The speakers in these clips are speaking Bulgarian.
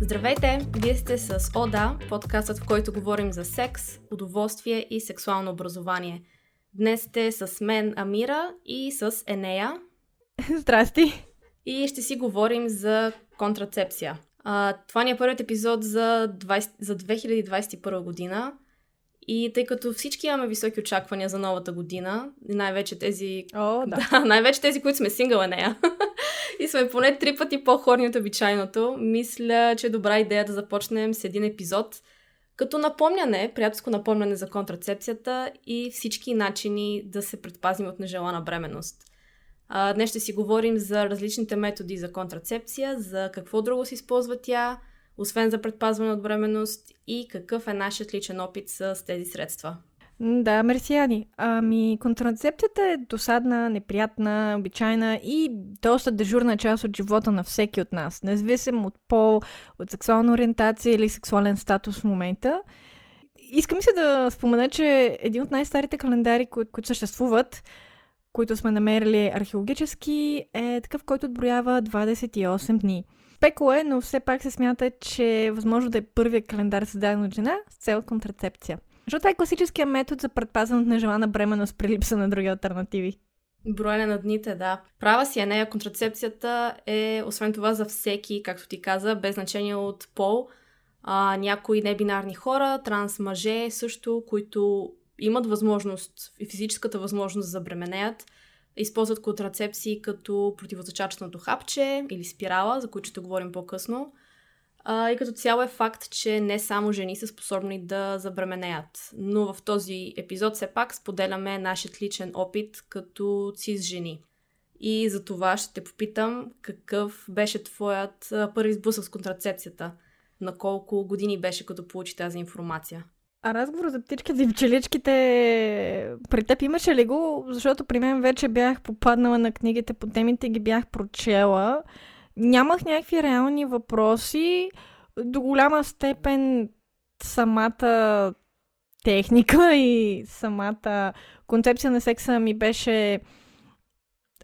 Здравейте! Вие сте с ОДА, подкастът, в който говорим за секс, удоволствие и сексуално образование. Днес сте с мен Амира и с Енея. Здрасти! И ще си говорим за контрацепция. А, това ни е първият епизод за, 20, за 2021 година. И тъй като всички имаме високи очаквания за новата година, най-вече тези... О, да. да най-вече тези, които сме сингъл нея. и сме поне три пъти по-хорни от обичайното, мисля, че е добра идея да започнем с един епизод, като напомняне, приятелско напомняне за контрацепцията и всички начини да се предпазим от нежелана бременност. Днес ще си говорим за различните методи за контрацепция, за какво друго се използва тя, освен за предпазване от бременност и какъв е нашият личен опит с тези средства. Да, мерсияни. Ами, контрацепцията е досадна, неприятна, обичайна и доста дежурна част от живота на всеки от нас, независимо от пол, от сексуална ориентация или сексуален статус в момента. Искам се да спомена, че един от най-старите календари, които съществуват, които сме намерили археологически, е такъв, който отброява 28 дни. Пеко е, но все пак се смята, че е възможно да е първият календар създаден от жена с цел контрацепция. Защото е класическия метод за предпазване от нежелана бременност при липса на други альтернативи. Броене на дните, да. Права си е нея. Контрацепцията е, освен това, за всеки, както ти каза, без значение от пол. А, някои небинарни хора, транс мъже също, които имат възможност и физическата възможност да забременеят, използват контрацепции като противозачатъчното хапче или спирала, за които ще говорим по-късно. А, и като цяло е факт, че не само жени са способни да забременеят. Но в този епизод все пак споделяме нашият личен опит като цис жени. И за това ще те попитам какъв беше твоят първи сблъсък с контрацепцията. На колко години беше като получи тази информация? А разговор за птичките и пчеличките при теб имаше ли го? Защото при мен вече бях попаднала на книгите по темите ги бях прочела. Нямах някакви реални въпроси. До голяма степен самата техника и самата концепция на секса ми беше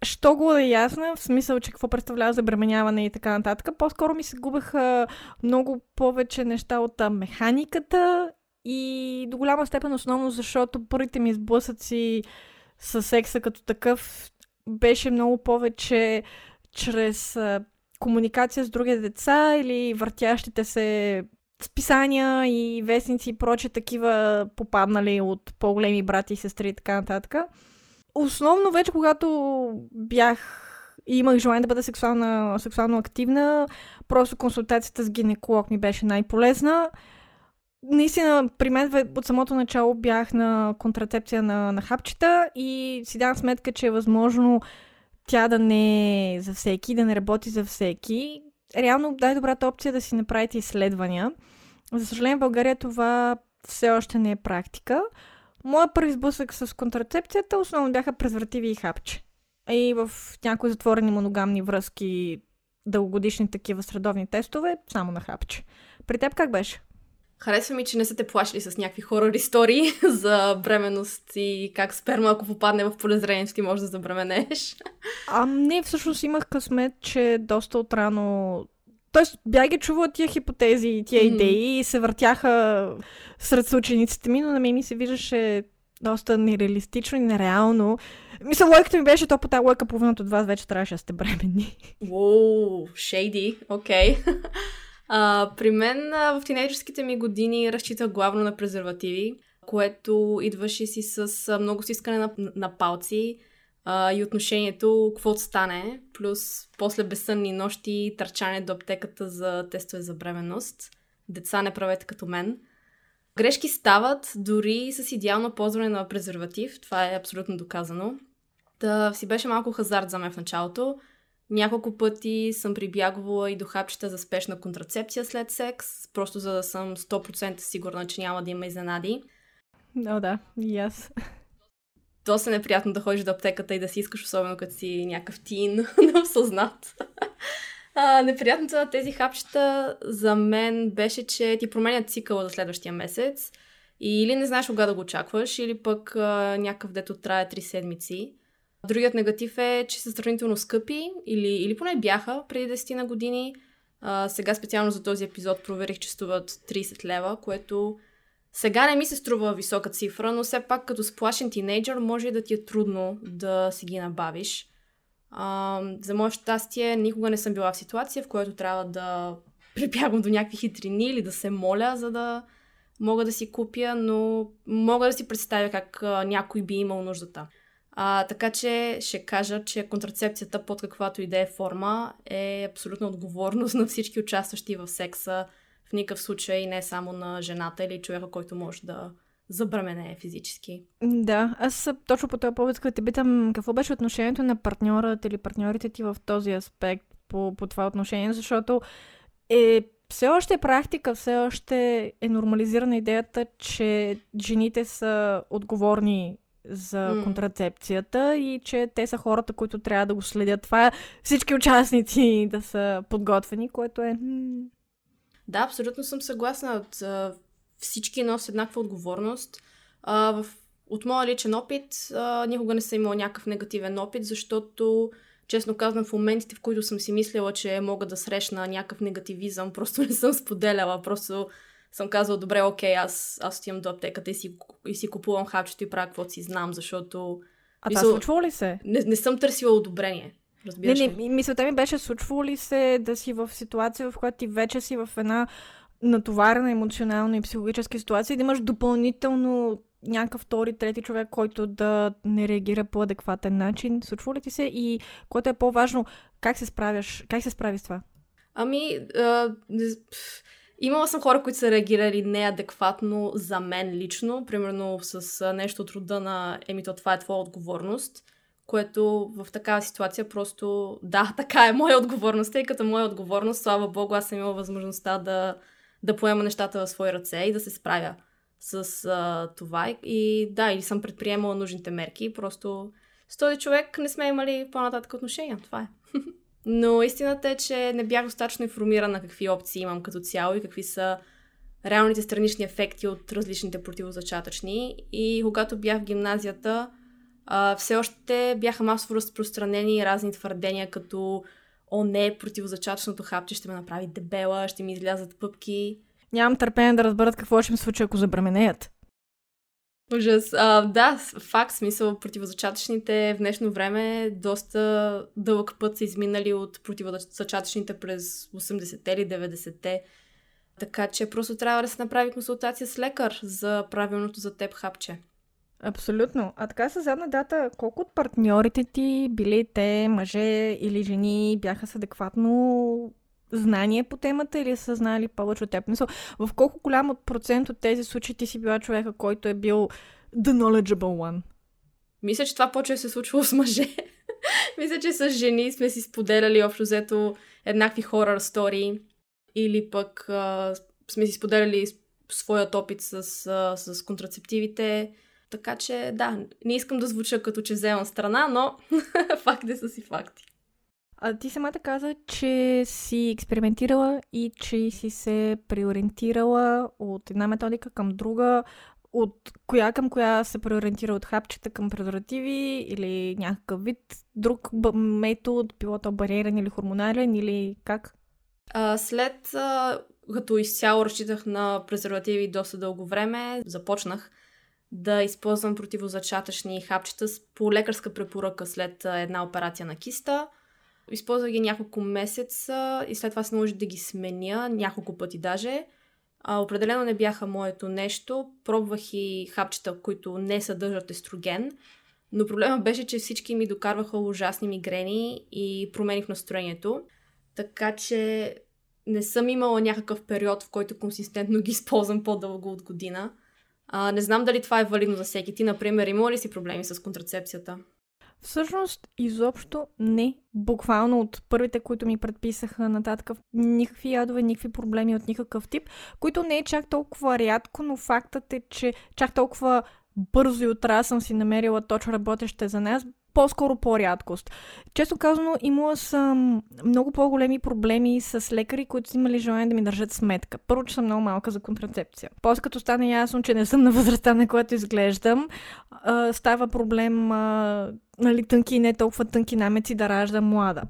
що го е ясна, в смисъл, че какво представлява забременяване и така нататък. По-скоро ми се губеха много повече неща от механиката и до голяма степен основно, защото първите ми сблъсъци с секса като такъв беше много повече чрез комуникация с други деца или въртящите се списания и вестници и проче такива попаднали от по-големи брати и сестри и така нататък. Основно вече когато бях и имах желание да бъда сексуална, сексуално активна, просто консултацията с гинеколог ми беше най-полезна. Наистина, при мен от самото начало бях на контрацепция на, на хапчета и си давам сметка, че е възможно тя да не е за всеки, да не работи за всеки. Реално най-добрата опция е да си направите изследвания. За съжаление, в България това все още не е практика. Моя първи сблъсък с контрацепцията основно бяха презервативи и хапче. И в някои затворени моногамни връзки, дългогодишни такива средовни тестове, само на хапче. При теб как беше? Харесва ми, че не са те плашили с някакви хорор истории за бременност и как сперма, ако попадне в полезрението ти, може да забременеш. А не, всъщност имах късмет, че доста отрано Тоест, бях ги чувала тия хипотези и тия mm-hmm. идеи и се въртяха сред съучениците ми, но на мен ми се виждаше доста нереалистично и нереално. Мисля, лойката ми беше, то по тази лойка половината от вас вече трябваше да сте бременни. Уоу, шейди, окей. А, при мен а, в тинейджерските ми години разчитах главно на презервативи, което идваше си с а, много стискане на, на палци а, и отношението какво стане, плюс после безсънни нощи търчане до аптеката за тестове за бременност. Деца не правете като мен. Грешки стават дори с идеално ползване на презерватив, това е абсолютно доказано. Да си беше малко хазарт за мен в началото, няколко пъти съм прибягвала и до хапчета за спешна контрацепция след секс, просто за да съм 100% сигурна, че няма да има изненади. О, да, и аз. Доста неприятно да ходиш до аптеката и да си искаш, особено като си някакъв тин, осъзнат. А, неприятното на тези хапчета за мен беше, че ти променят цикъла за следващия месец и или не знаеш кога да го очакваш, или пък а, някакъв дето трае 3 седмици. Другият негатив е, че са сравнително скъпи, или, или поне бяха преди 10 на години. А, сега специално за този епизод проверих, че струват 30 лева, което сега не ми се струва висока цифра, но все пак като сплашен тинейджър може да ти е трудно да си ги набавиш. А, за мое щастие, никога не съм била в ситуация, в която трябва да прибягвам до някакви хитрини или да се моля, за да мога да си купя, но мога да си представя как а, някой би имал нуждата. А, така че ще кажа, че контрацепцията под каквато и да е форма е абсолютно отговорност на всички участващи в секса, в никакъв случай не само на жената или човека, който може да забремене физически. Да, аз точно по този повод да те питам какво беше отношението на партньорът или партньорите ти в този аспект по, по това отношение, защото е все още е практика, все още е нормализирана идеята, че жените са отговорни за mm. контрацепцията и че те са хората, които трябва да го следят. Това е всички участници да са подготвени, което е... Да, абсолютно съм съгласна. От, всички носят еднаква отговорност. А, в, от моя личен опит а, никога не съм имала някакъв негативен опит, защото честно казвам, в моментите, в които съм си мислила, че мога да срещна някакъв негативизъм, просто не съм споделяла, просто съм казала, добре, окей, аз, аз отивам до аптеката и си, и си купувам хапчето и правя каквото си знам, защото... А това случва ли се? Не, не съм търсила одобрение. Разбираш не, не, мисълта ми беше, случвало ли се да си в ситуация, в която ти вече си в една натоварена емоционална и психологическа ситуация и да имаш допълнително някакъв втори, трети човек, който да не реагира по адекватен начин. Случва ли ти се? И което е по-важно, как се справяш? Как се справи с това? Ами, а, имала съм хора, които са реагирали неадекватно за мен лично, примерно с нещо от рода на еми то това е твоя отговорност, което в такава ситуация просто да, така е моя отговорност, тъй като моя отговорност, слава богу, аз съм имала възможността да, да поема нещата в свои ръце и да се справя с а, това. И да, или съм предприемала нужните мерки. Просто с този човек не сме имали по-нататък отношения. Това е. Но истината е, че не бях достатъчно информирана какви опции имам като цяло и какви са реалните странични ефекти от различните противозачатъчни. И когато бях в гимназията, а, все още бяха масово разпространени разни твърдения, като о не, противозачатъчното хапче ще ме направи дебела, ще ми излязат пъпки. Нямам търпение да разберат какво ще им случи, ако забременеят. Ужас. А, да, факт, смисъл, противозачатъчните в днешно време доста дълъг път са изминали от противозачатъчните през 80-те или 90-те. Така че просто трябва да се направи консултация с лекар за правилното за теб хапче. Абсолютно. А така с задна дата, колко от партньорите ти, били те мъже или жени, бяха с адекватно знание по темата или са знали повече от теб? Мисъл, в колко голям от процент от тези случаи ти си била човека, който е бил the knowledgeable one? Мисля, че това почва се случва с мъже. Мисля, че с жени сме си споделяли общо взето еднакви хорър стори или пък а, сме си споделяли своят опит с, а, с контрацептивите. Така че, да, не искам да звуча като че вземам страна, но факти са си факти. А ти самата каза, че си експериментирала и че си се преориентирала от една методика към друга, от коя към коя се преориентира от хапчета към презервативи или някакъв вид друг метод, било то бариерен или хормонален или как? А, след а, като изцяло разчитах на презервативи доста дълго време, започнах да използвам противозачатъчни хапчета по лекарска препоръка след една операция на киста. Използвах ги няколко месеца и след това се наложи да ги сменя няколко пъти даже. А, определено не бяха моето нещо. Пробвах и хапчета, които не съдържат естроген, но проблема беше, че всички ми докарваха ужасни мигрени и промени в настроението. Така че не съм имала някакъв период, в който консистентно ги използвам по-дълго от година. А, не знам дали това е валидно за всеки. Ти, например, има ли си проблеми с контрацепцията? Всъщност, изобщо не. Буквално от първите, които ми предписаха нататък, никакви ядове, никакви проблеми от никакъв тип, които не е чак толкова рядко, но фактът е, че чак толкова бързо и утра съм си намерила точно работеща за нас, по-скоро по-рядкост. Често казано, имала съм много по-големи проблеми с лекари, които са имали желание да ми държат сметка. Първо, че съм много малка за контрацепция. После като стане ясно, че не съм на възрастта, на която изглеждам, става проблем нали, тънки и не толкова тънки намеци да ражда млада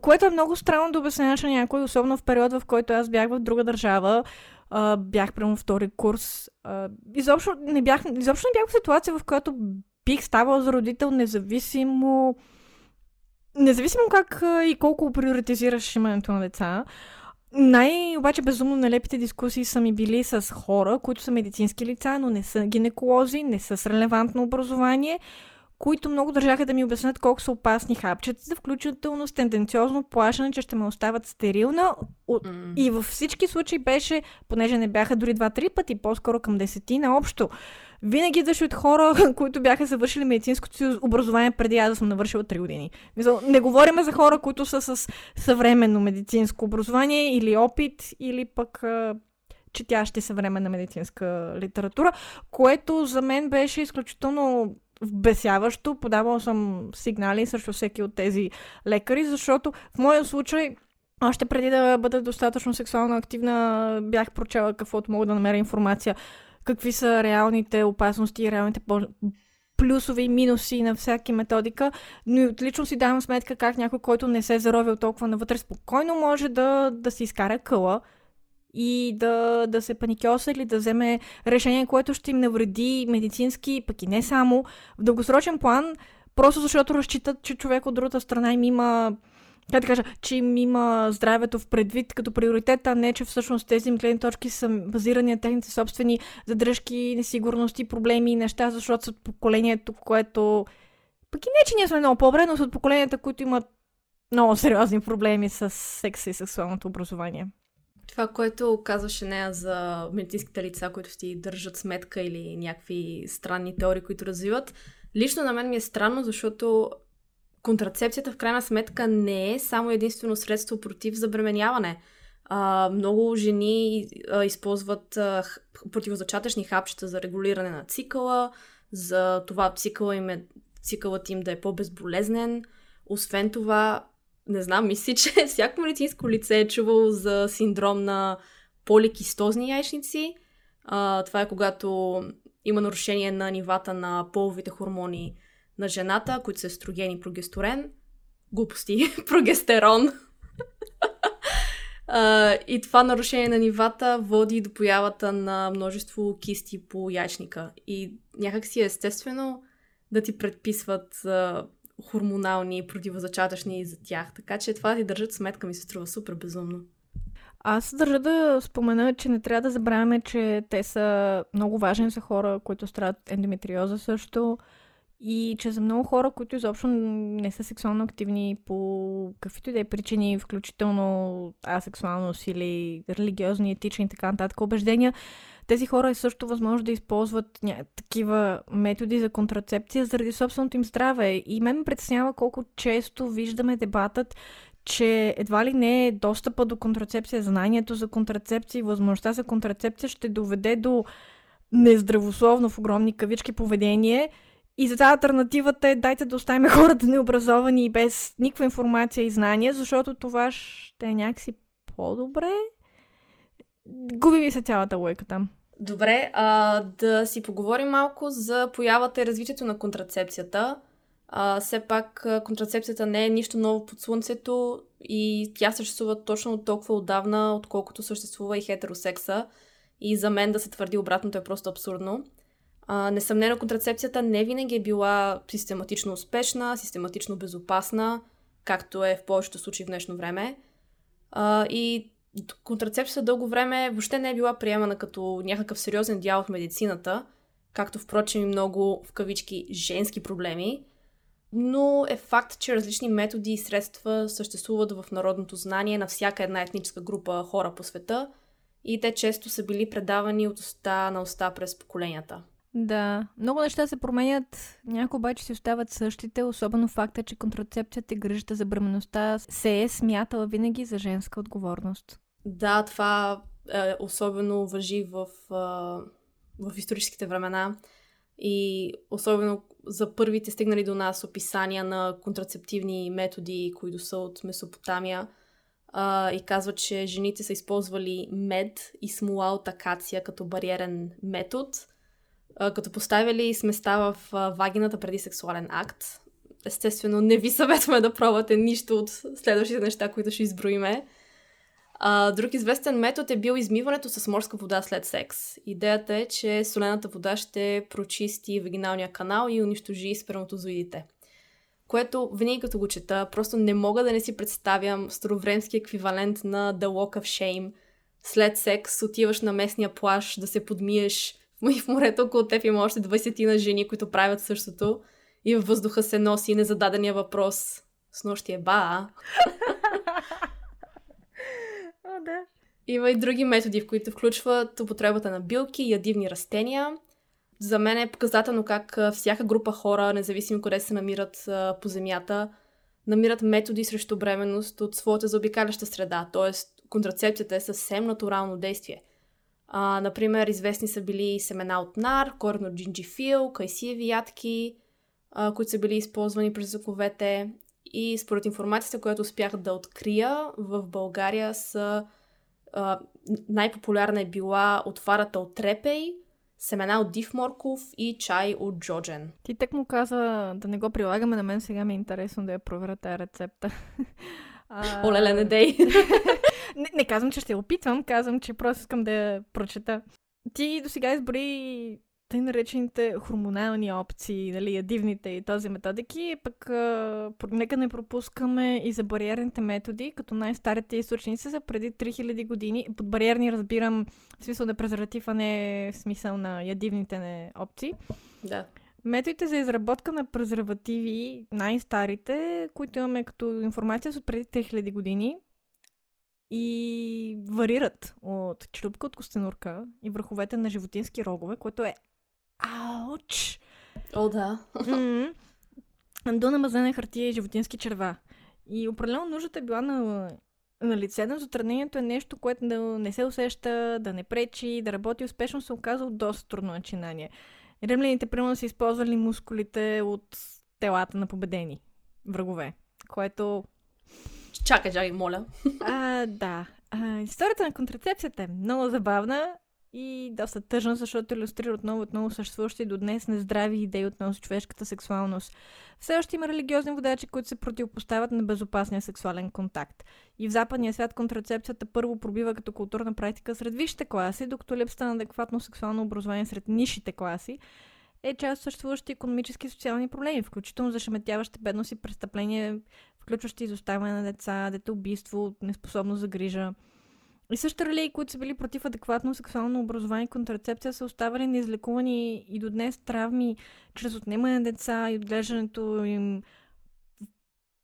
което е много странно да обясняваш на някой, особено в период, в който аз бях в друга държава, а, бях прямо втори курс. А, изобщо, не бях, изобщо не бях в ситуация, в която бих ставала за родител независимо независимо как и колко приоритизираш имането на деца. Най- обаче безумно нелепите дискусии са ми били с хора, които са медицински лица, но не са гинеколози, не са с релевантно образование, които много държаха да ми обяснят колко са опасни хапчета, включително с тенденциозно плашене, че ще ме остават стерилна. И във всички случаи беше, понеже не бяха дори два-три пъти, по-скоро към десетина общо. Винаги идваше от хора, които бяха завършили медицинското си образование преди аз да съм навършила 3 години. Не говорим за хора, които са с съвременно медицинско образование или опит, или пък четящи съвременна медицинска литература, което за мен беше изключително вбесяващо. Подавал съм сигнали срещу всеки от тези лекари, защото в моя случай още преди да бъда достатъчно сексуално активна, бях прочела каквото мога да намеря информация, какви са реалните опасности и реалните плюсове и минуси на всяки методика, но и отлично си давам сметка как някой, който не се е заровил толкова навътре, спокойно може да, да си изкара къла и да, да се паникьоса или да вземе решение, което ще им навреди медицински, пък и не само. В дългосрочен план, просто защото разчитат, че човек от другата страна им има как да кажа, че им има здравето в предвид като приоритет, а не, че всъщност тези им гледни точки са базирани на техните собствени задръжки, несигурности, проблеми и неща, защото са от поколението, което... Пък и не, че ние сме много по-добре, но са от поколенията, които имат много сериозни проблеми с секса и сексуалното образование. Това, което казваше нея за медицинските лица, които си държат сметка или някакви странни теории, които развиват, лично на мен ми е странно, защото контрацепцията в крайна сметка не е само единствено средство против забременяване. А, много жени а, използват а, противозачатъчни хапчета за регулиране на цикъла, за това цикъла им е, цикълът им да е по-безболезнен. Освен това, не знам, мисли, че всяко медицинско лице е чувало за синдром на поликистозни яйчници. А, това е когато има нарушение на нивата на половите хормони на жената, които са естроген и прогестерон. Глупости. Прогестерон. Uh, и това нарушение на нивата води до появата на множество кисти по яйчника. И някак си е естествено да ти предписват uh, хормонални противозачатъчни за тях. Така че това да ти държат сметка ми се струва супер безумно. Аз държа да спомена, че не трябва да забравяме, че те са много важни за хора, които страдат ендометриоза също. И че за много хора, които изобщо не са сексуално активни по каквито и да е причини, включително асексуалност или религиозни, етични и така нататък убеждения, тези хора е също възможно да използват ня... такива методи за контрацепция заради собственото им здраве. И мен ме притеснява колко често виждаме дебатът, че едва ли не достъпа до контрацепция, знанието за контрацепция и възможността за контрацепция ще доведе до нездравословно в огромни кавички поведение – и за тази альтернативата е дайте да оставим хората необразовани и без никаква информация и знания, защото това ще е някакси по-добре. Губи ми се цялата лойка там. Добре, а, да си поговорим малко за появата и развитието на контрацепцията. А, все пак контрацепцията не е нищо ново под слънцето и тя съществува точно толкова отдавна, отколкото съществува и хетеросекса. И за мен да се твърди обратното е просто абсурдно. А, несъмнено, контрацепцията не винаги е била систематично успешна, систематично безопасна, както е в повечето случаи в днешно време. А, и контрацепцията дълго време въобще не е била приемана като някакъв сериозен дял от медицината, както впрочем и много в кавички женски проблеми. Но е факт, че различни методи и средства съществуват в народното знание на всяка една етническа група хора по света и те често са били предавани от уста на уста през поколенията. Да, много неща се променят, някои обаче си остават същите, особено факта, че контрацепцията и грижата за бременността се е смятала винаги за женска отговорност. Да, това е, особено въжи в, в историческите времена. и особено за първите стигнали до нас описания на контрацептивни методи, които са от Месопотамия а, и казват, че жените са използвали мед и смола от акация като бариерен метод, като поставили сместа в вагината преди сексуален акт. Естествено, не ви съветваме да пробвате нищо от следващите неща, които ще изброиме. А, друг известен метод е бил измиването с морска вода след секс. Идеята е, че солената вода ще прочисти вагиналния канал и унищожи сперматозоидите. Което винаги като го чета, просто не мога да не си представям старовремски еквивалент на The Walk of Shame. След секс отиваш на местния плаж да се подмиеш и в морето около теб има още 20 на жени, които правят същото и във въздуха се носи незададения въпрос с нощи е ба, да. Има и други методи, в които включват употребата на билки и ядивни растения. За мен е показателно как всяка група хора, независимо къде се намират по земята, намират методи срещу бременност от своята заобикаляща среда, т.е. контрацепцията е съвсем натурално действие. А, например, известни са били семена от нар, корен от джинджифил, кайсиеви ядки, а, които са били използвани през вековете. И според информацията, която успях да открия, в България са а, най-популярна е била отварата от трепей, семена от див морков и чай от джоджен. Ти так му каза да не го прилагаме, на мен сега ми е интересно да я проверя тази рецепта. Олеле, не дей! не, не казвам, че ще опитвам, казвам, че просто искам да прочета. Ти до сега избори тъй наречените хормонални опции, нали, ядивните и този методики, пък а, нека не пропускаме и за бариерните методи, като най-старите източници са преди 3000 години. Под бариерни разбирам в смисъл на презерватив, а не в смисъл на ядивните не опции. Да. Методите за изработка на презервативи, най-старите, които имаме като информация, са преди 3000 години и варират от чрупка от костенурка и върховете на животински рогове, което е Ауч! О, да. Mm-hmm. До намазана хартия и животински черва. И определено нуждата е била на, на лице, но затруднението е нещо, което да не се усеща, да не пречи, да работи успешно, се оказа доста трудно начинание. Римляните, примерно, са използвали мускулите от телата на победени врагове, което... Чакай, чакай, моля. А, да. А, историята на контрацепцията е много забавна и доста тъжна, защото иллюстрира отново отново съществуващи до днес нездрави идеи относно човешката сексуалност. Все още има религиозни водачи, които се противопоставят на безопасния сексуален контакт. И в западния свят контрацепцията първо пробива като културна практика сред висшите класи, докато липсата на адекватно сексуално образование сред нишите класи е част от съществуващи економически и социални проблеми, включително зашеметяващи бедност и престъпления, включващи изоставяне на деца, детоубийство, неспособност за грижа. И също религии, които са били против адекватно сексуално образование и контрацепция, са оставали неизлекувани и до днес травми чрез отнемане на деца и отглеждането им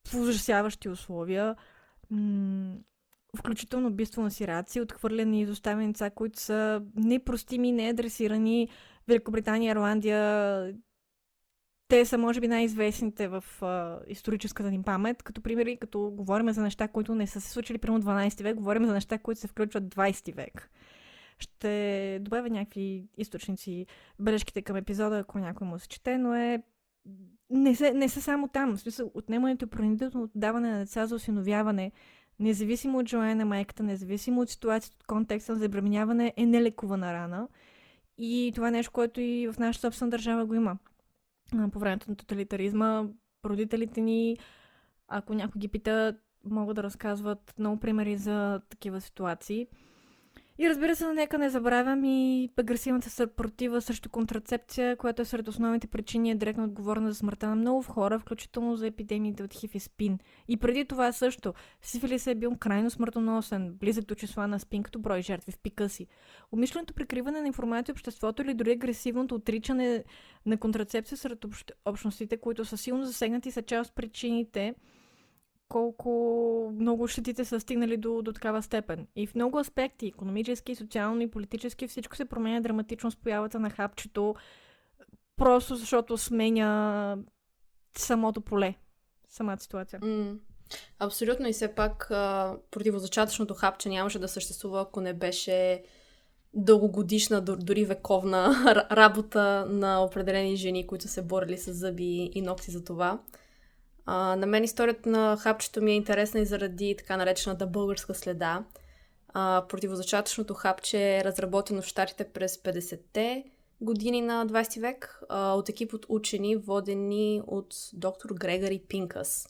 в ужасяващи условия. включително убийство на сираци, отхвърляни и изоставени деца, които са непростими, неадресирани. Великобритания, Ирландия, те са, може би, най-известните в а, историческата ни памет, като примери, като говорим за неща, които не са се случили прямо 12 век, говорим за неща, които се включват 20 век. Ще добавя някакви източници, бележките към епизода, ако някой му се чете, но е не са, не са само там. В смисъл, отнемането и принудително даване на деца за осиновяване, независимо от желание на майката, независимо от ситуацията, от контекста на забременяване, е нелекувана рана. И това е нещо, което и в нашата собствена държава го има по времето на тоталитаризма, родителите ни, ако някой ги пита, могат да разказват много примери за такива ситуации. И разбира се, нека не забравям и агресивната съпротива срещу контрацепция, която е сред основните причини е директно отговорна за смъртта на много хора, включително за епидемиите от хив и спин. И преди това също, сифилис е бил крайно смъртоносен, близък до числа на спин като брой жертви в пика си. Умишленото прикриване на информация обществото или дори агресивното отричане на контрацепция сред общ... общностите, които са силно засегнати, са част от причините, колко много щетите са стигнали до, до такава степен. И в много аспекти, економически, социално и политически, всичко се променя драматично с появата на хапчето, просто защото сменя самото поле, самата ситуация. Mm. Абсолютно и все пак противозачатъчното хапче нямаше да съществува, ако не беше дългогодишна, дори вековна работа на определени жени, които се борили с зъби и ногти за това. А, на мен историята на хапчето ми е интересна и заради така наречената българска следа. А, противозачатъчното хапче е разработено в Штатите през 50-те години на 20 век а, от екип от учени, водени от доктор Грегори Пинкас.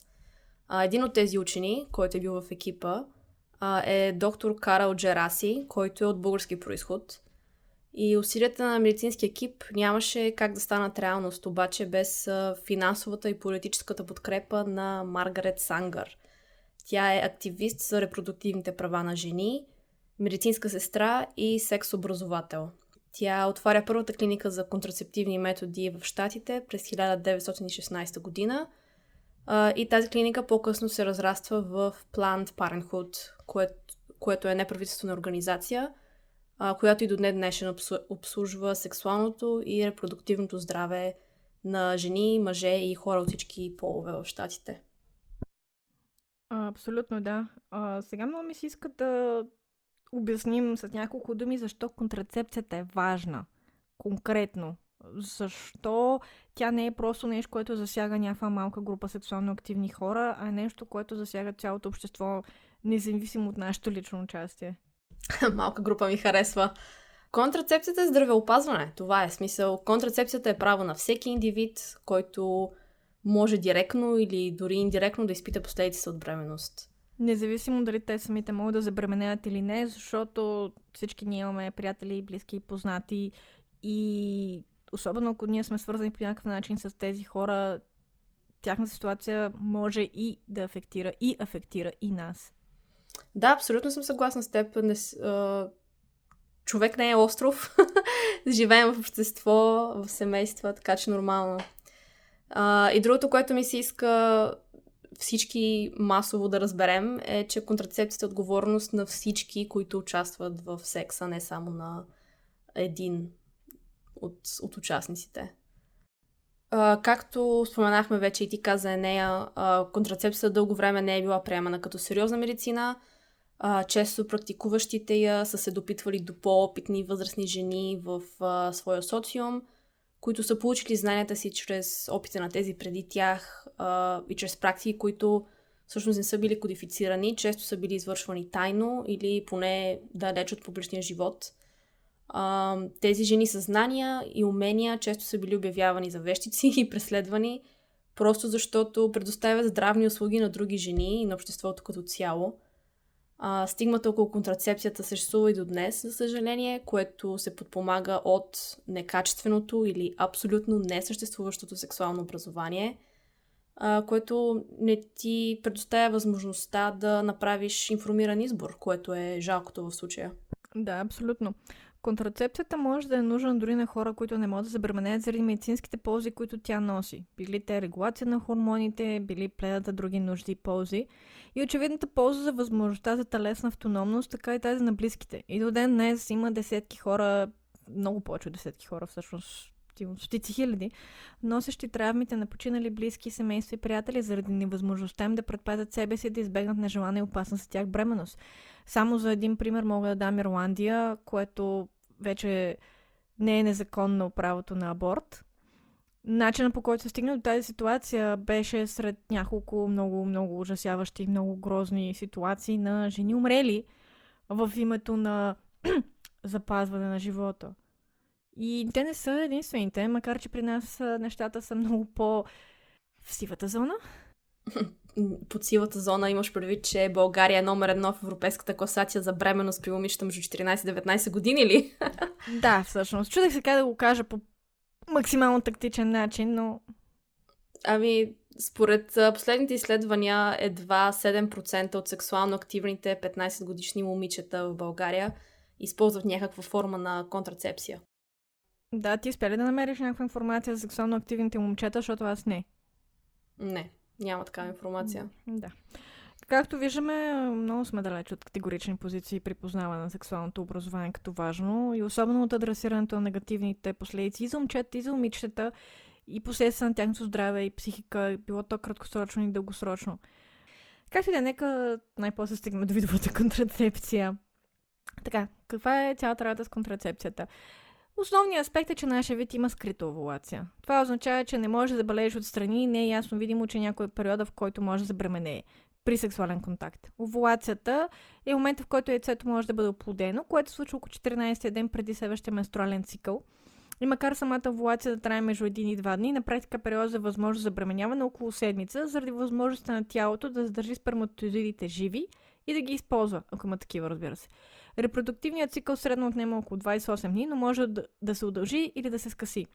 А, един от тези учени, който е бил в екипа, а, е доктор Карал Джераси, който е от български происход. И усилията на медицински екип нямаше как да станат реалност, обаче без финансовата и политическата подкрепа на Маргарет Сангър. Тя е активист за репродуктивните права на жени, медицинска сестра и секс-образовател. Тя отваря първата клиника за контрацептивни методи в Штатите през 1916 година – и тази клиника по-късно се разраства в Planned Parenthood, което, което е неправителствена организация, uh, която и до днес днешен обслужва сексуалното и репродуктивното здраве на жени, мъже и хора от всички полове в Штатите. Абсолютно, да. А, сега много ми се иска да обясним с няколко думи защо контрацепцията е важна. Конкретно защо тя не е просто нещо, което засяга някаква малка група сексуално активни хора, а е нещо, което засяга цялото общество, независимо от нашето лично участие. Малка група ми харесва. Контрацепцията е здравеопазване. Това е смисъл. Контрацепцията е право на всеки индивид, който може директно или дори индиректно да изпита последиците от бременност. Независимо дали те самите могат да забременеят или не, защото всички ние имаме приятели, близки и познати и особено ако ние сме свързани по някакъв начин с тези хора, тяхната ситуация може и да афектира, и афектира и нас. Да, абсолютно съм съгласна с теб. Не, а, човек не е остров. Живеем в общество, в семейства, така че нормално. А, и другото, което ми се иска всички масово да разберем, е, че контрацепцията е отговорност на всички, които участват в секса, не само на един от, от участниците. Както споменахме вече и ти каза нея, а, контрацепцията дълго време не е била приемана като сериозна медицина. Често практикуващите я са се допитвали до по-опитни възрастни жени в своя социум, които са получили знанията си чрез опита на тези преди тях и чрез практики, които всъщност не са били кодифицирани, често са били извършвани тайно или поне далеч от публичния живот – а, тези жени с знания и умения често са били обявявани за вещици и преследвани, просто защото предоставят здравни услуги на други жени и на обществото като цяло. А, стигмата около контрацепцията съществува и до днес, за съжаление, което се подпомага от некачественото или абсолютно несъществуващото сексуално образование, а, което не ти предоставя възможността да направиш информиран избор, което е жалкото в случая. Да, абсолютно. Контрацепцията може да е нужна дори на хора, които не могат да забременеят заради медицинските ползи, които тя носи. Били те регулация на хормоните, били пледата други нужди и ползи. И очевидната полза за възможността за телесна автономност, така и тази на близките. И до ден днес има десетки хора, много повече от десетки хора всъщност, стотици хиляди, носещи травмите на починали близки, семейства и приятели заради невъзможността им да предпазят себе си да избегнат нежелана и опасна за тях бременност. Само за един пример мога да дам Ирландия, което вече не е незаконно правото на аборт. Начинът по който се стигна до тази ситуация беше сред няколко много, много ужасяващи, много грозни ситуации на жени умрели в името на запазване на живота. И те не са единствените, макар че при нас нещата са много по в сивата зона. Под сивата зона имаш предвид, че България е номер едно в европейската класация за бременност при момичета между 14-19 години ли? да, всъщност. Чудех се как да го кажа по максимално тактичен начин, но... Ами, според последните изследвания, едва 7% от сексуално активните 15 годишни момичета в България използват някаква форма на контрацепция. Да, ти успя ли да намериш някаква информация за сексуално активните момчета, защото аз не. Не, няма такава информация. Да. Както виждаме, много сме далеч от категорични позиции при познаване на сексуалното образование като важно и особено от адресирането на негативните последици и за момчета, и за момичета, и последствия на тяхното здраве и психика, било то краткосрочно и дългосрочно. Както и да, нека най-после стигнем до видовата контрацепция. Така, каква е цялата работа с контрацепцията? Основният аспект е, че нашия вид има скрита овулация. Това означава, че не може да забележиш отстрани и не е ясно видимо, че някой е периода, в който може да забременее при сексуален контакт. Овулацията е момента, в който яйцето може да бъде оплодено, което се случва около 14 ден преди следващия менструален цикъл. И макар самата овулация да трае между 1 и 2 дни, на практика период за възможност за бременяване около седмица, заради възможността на тялото да задържи сперматозоидите живи и да ги използва, ако има такива, разбира се. Репродуктивният цикъл средно отнема около 28 дни, но може да, да се удължи или да се скъси.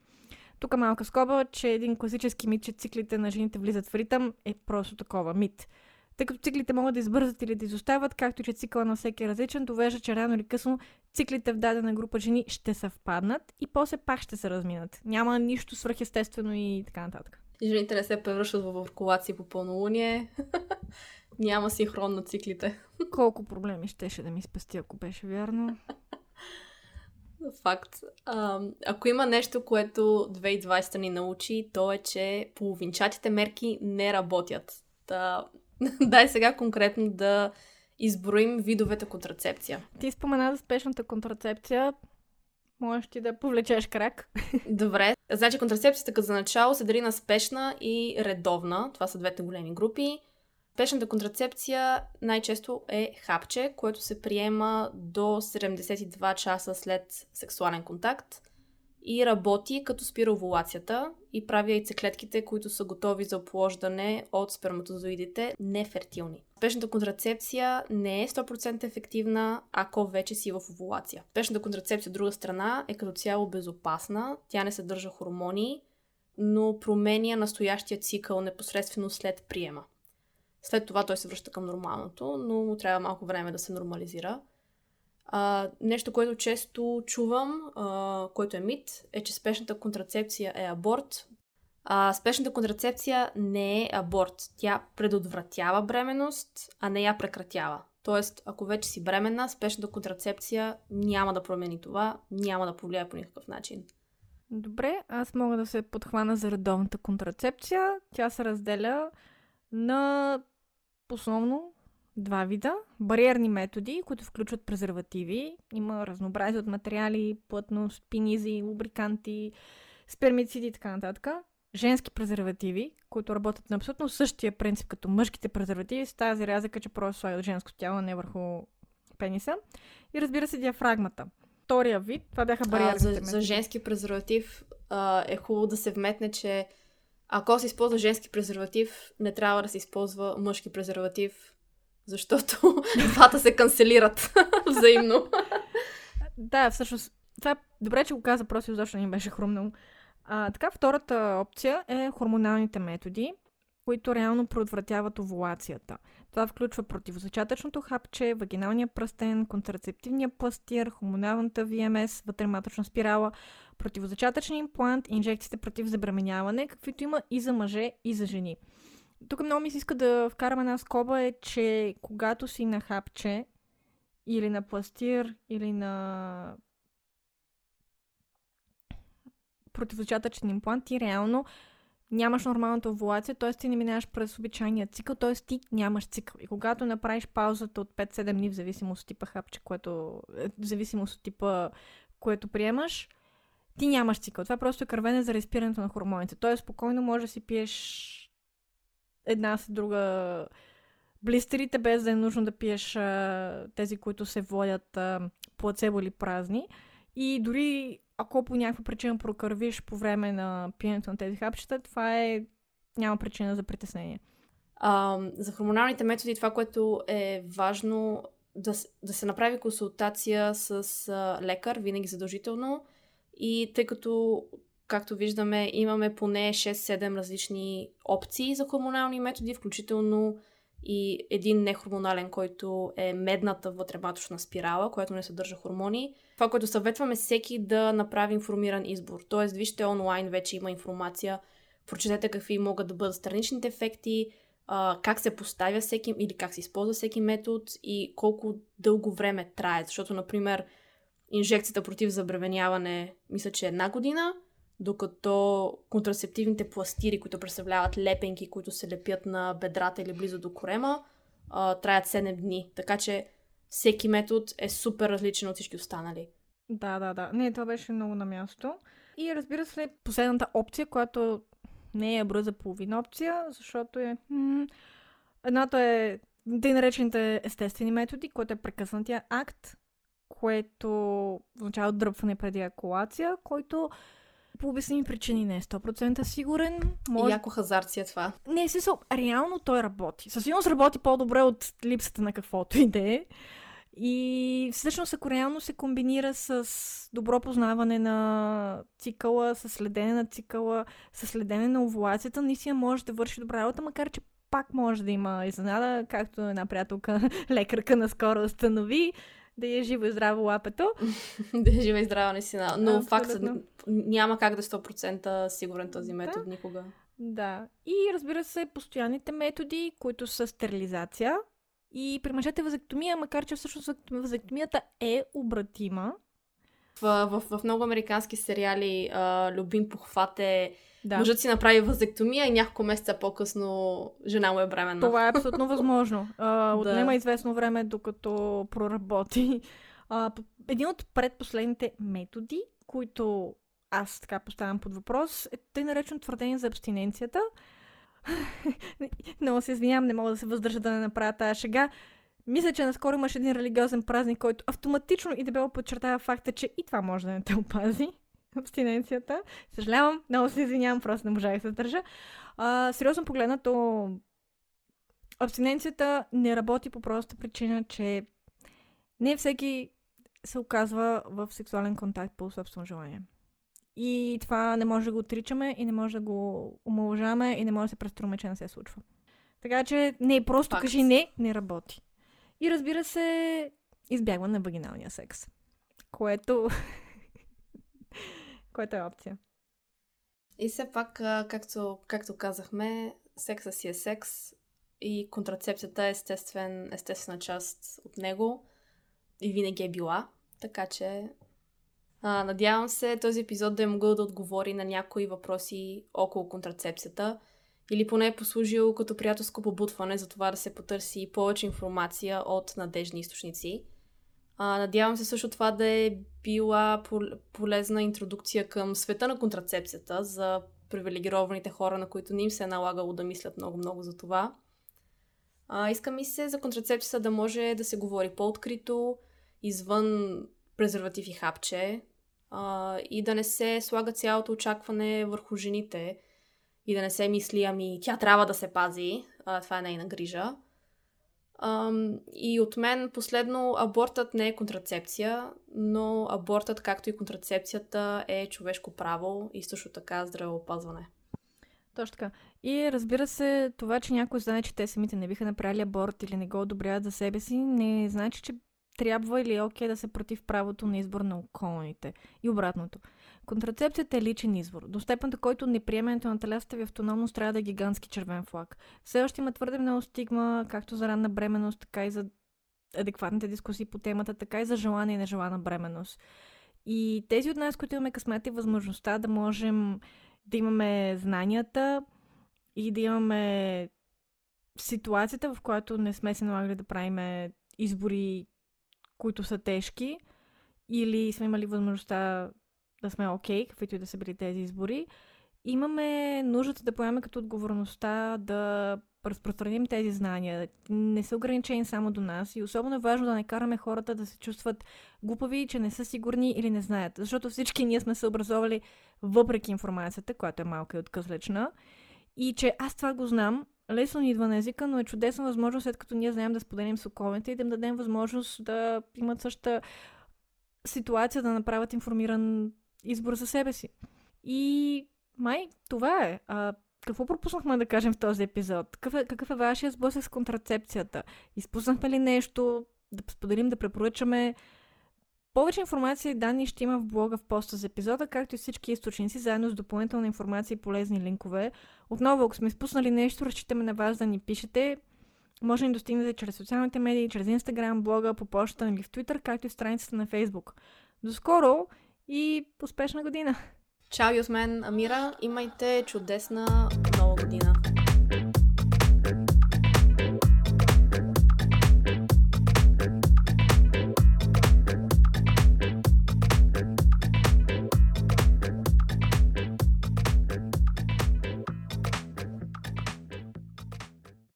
Тук малка скоба, че един класически мит, че циклите на жените влизат в ритъм, е просто такова мит. Тъй като циклите могат да избързат или да изостават, както че цикъла на всеки е различен, довежда, че рано или късно циклите в дадена група жени ще съвпаднат и после пак ще се разминат. Няма нищо свръхестествено и така нататък. И жените не се превръщат в овулации по пълнолуние. Няма синхрон на циклите. Колко проблеми щеше да ми спасти, ако беше вярно. Факт. А, ако има нещо, което 2020 ни научи, то е, че половинчатите мерки не работят. Та, дай сега конкретно да изброим видовете контрацепция. Ти спомена за спешната контрацепция. Можеш ти да повлечеш крак. Добре. Значи контрацепцията като за начало се дели на спешна и редовна. Това са двете големи групи. Спешната контрацепция най-често е хапче, което се приема до 72 часа след сексуален контакт и работи като спира овулацията и прави яйцеклетките, които са готови за оплождане от сперматозоидите, нефертилни. Спешната контрацепция не е 100% ефективна, ако вече си в овулация. Спешната контрацепция, от друга страна, е като цяло безопасна, тя не съдържа хормони, но променя настоящия цикъл непосредствено след приема. След това той се връща към нормалното, но му трябва малко време да се нормализира. А, нещо, което често чувам, а, което е мит, е, че спешната контрацепция е аборт. А, спешната контрацепция не е аборт. Тя предотвратява бременност, а не я прекратява. Тоест, ако вече си бременна, спешната контрацепция няма да промени това, няма да повлияе по никакъв начин. Добре, аз мога да се подхвана за редовната контрацепция. Тя се разделя на основно два вида. Бариерни методи, които включват презервативи. Има разнообразие от материали, плътност, пинизи, лубриканти, спермициди и така нататък. Женски презервативи, които работят на абсолютно същия принцип като мъжките презервативи, с тази разлика, че просто слагат женско тяло, не върху пениса. И разбира се, диафрагмата. Втория вид, това бяха бариерните а, за, методи. За женски презерватив а, е хубаво да се вметне, че ако се използва женски презерватив, не трябва да се използва мъжки презерватив, защото двата се канцелират взаимно. да, всъщност, това е добре, че го каза, просто защото не беше хрумнало. А, така, втората опция е хормоналните методи, които реално предотвратяват овулацията. Това включва противозачатъчното хапче, вагиналния пръстен, контрацептивния пластир, хормоналната ВМС, вътрематочна спирала, противозачатъчен имплант, инжекциите против забременяване, каквито има и за мъже, и за жени. Тук много ми се иска да вкарам една скоба е, че когато си на хапче или на пластир, или на противозачатъчен имплант, ти реално нямаш нормалната овулация, т.е. ти не минаваш през обичайния цикъл, т.е. ти нямаш цикъл. И когато направиш паузата от 5-7 дни, в зависимост от типа хапче, което, е, в зависимост от типа, което приемаш, ти нямаш цикъл. Това просто е кървене за респирането на хормоните. Тоест, спокойно може да си пиеш една с друга блистерите, без да е нужно да пиеш а, тези, които се водят а, плацебо или празни. И дори ако по някаква причина прокървиш по време на пиенето на тези хапчета, това е няма причина за притеснение. А, за хормоналните методи това, което е важно да, да се направи консултация с а, лекар, винаги задължително. И тъй като, както виждаме, имаме поне 6-7 различни опции за хормонални методи, включително и един нехормонален, който е медната вътрематочна спирала, която не съдържа хормони. Това, което съветваме всеки да направи информиран избор. Тоест, вижте онлайн, вече има информация, прочетете какви могат да бъдат страничните ефекти, как се поставя всеки или как се използва всеки метод и колко дълго време трае. Защото, например, инжекцията против забременяване, мисля, че е една година, докато контрацептивните пластири, които представляват лепенки, които се лепят на бедрата или близо до корема, траят 7 дни. Така че всеки метод е супер различен от всички останали. Да, да, да. Не, това беше много на място. И разбира се, последната опция, която не е бърза половина опция, защото е... Едната е тъй наречените естествени методи, което е прекъснатия акт, което означава дръпване преди акулация, който по обясними причини не е 100% сигурен. Може... И яко хазарт си е това. Не, смисъл, реално той работи. Със сигурност работи по-добре от липсата на каквото и да е. И всъщност, ако реално се комбинира с добро познаване на цикъла, с следене на цикъла, с следене на овулацията, наистина може да върши добра работа, макар че пак може да има изненада, както една приятелка, лекарка наскоро установи, да е живо и здраво лапето. да е живо и здраво, наистина. Но факт няма как да е 100% сигурен този метод да. никога. Да. И разбира се, постоянните методи, които са стерилизация, и при мъжете вазектомия, макар че всъщност вазектомията е обратима. В, в, в много американски сериали а, любим похват е да. мъжът си направи вазектомия и няколко месеца по-късно жена му е бременна. Това е абсолютно възможно. А, отнема да. известно време, докато проработи. А, един от предпоследните методи, които аз така поставям под въпрос, е тъй наречено твърдение за абстиненцията, Много се извинявам, не мога да се въздържа да не направя тази шега. Мисля, че наскоро имаш един религиозен празник, който автоматично и дебело подчертава факта, че и това може да не те опази. Абстиненцията. Съжалявам, много се извинявам, просто не можах да се държа. А, сериозно погледнато, абстиненцията не работи по проста причина, че не всеки се оказва в сексуален контакт по собствено желание. И това не може да го отричаме и не може да го омалжаме и не може да се преструваме, че не се случва. Така че не, просто Факт. кажи не, не работи. И разбира се, избягване на вагиналния секс. Което... което е опция. И все пак, както, както казахме, секса си е секс и контрацепцията е естествен, естествена част от него и винаги е била. Така че а, надявам се този епизод да е могъл да отговори на някои въпроси около контрацепцията или поне е послужил като приятелско побутване за това да се потърси повече информация от надежни източници. А, надявам се също това да е била полезна интродукция към света на контрацепцията за привилегированите хора, на които не им се е налагало да мислят много-много за това. А, искам ми се за контрацепцията да може да се говори по-открито, извън презерватив и хапче а, и да не се слага цялото очакване върху жените и да не се мисли, ами тя трябва да се пази, а, това е нейна грижа. А, и от мен последно, абортът не е контрацепция, но абортът, както и контрацепцията, е човешко право и също така здравеопазване. Точно така. И разбира се, това, че някой знае, че те самите не биха направили аборт или не го одобряват за себе си, не значи, че трябва или е окей да се против правото на избор на околните. И обратното. Контрацепцията е личен избор. До степен, до който неприемането на телесната ви автономност трябва да е гигантски червен флаг. Все още има твърде много стигма, както за ранна бременност, така и за адекватните дискусии по темата, така и за желана и нежелана бременност. И тези от нас, които имаме късмет и възможността да можем да имаме знанията и да имаме ситуацията, в която не сме се налагали да правиме избори които са тежки, или сме имали възможността да сме окей, okay, каквито и да са били тези избори, имаме нуждата да поемем като отговорността да разпространим тези знания. Не са ограничени само до нас и особено е важно да не караме хората да се чувстват глупави, че не са сигурни или не знаят. Защото всички ние сме се образовали въпреки информацията, която е малка и откъслечна. И че аз това го знам, лесно ни идва на езика, но е чудесна възможност, след като ние знаем да споделим с околните и да им дадем възможност да имат същата ситуация, да направят информиран избор за себе си. И май, това е. А, какво пропуснахме да кажем в този епизод? Какъв е, какъв е вашия сблъсък с контрацепцията? Изпуснахме ли нещо? Да споделим, да препоръчаме повече информация и данни ще има в блога в поста за епизода, както и всички източници, заедно с допълнителна информация и полезни линкове. Отново, ако сме изпуснали нещо, разчитаме на вас да ни пишете. Може да ни достигнете чрез социалните медии, чрез Instagram, блога, по почта или в Twitter, както и в страницата на Facebook. До скоро и успешна година! Чао и от мен, Амира. Имайте чудесна нова година!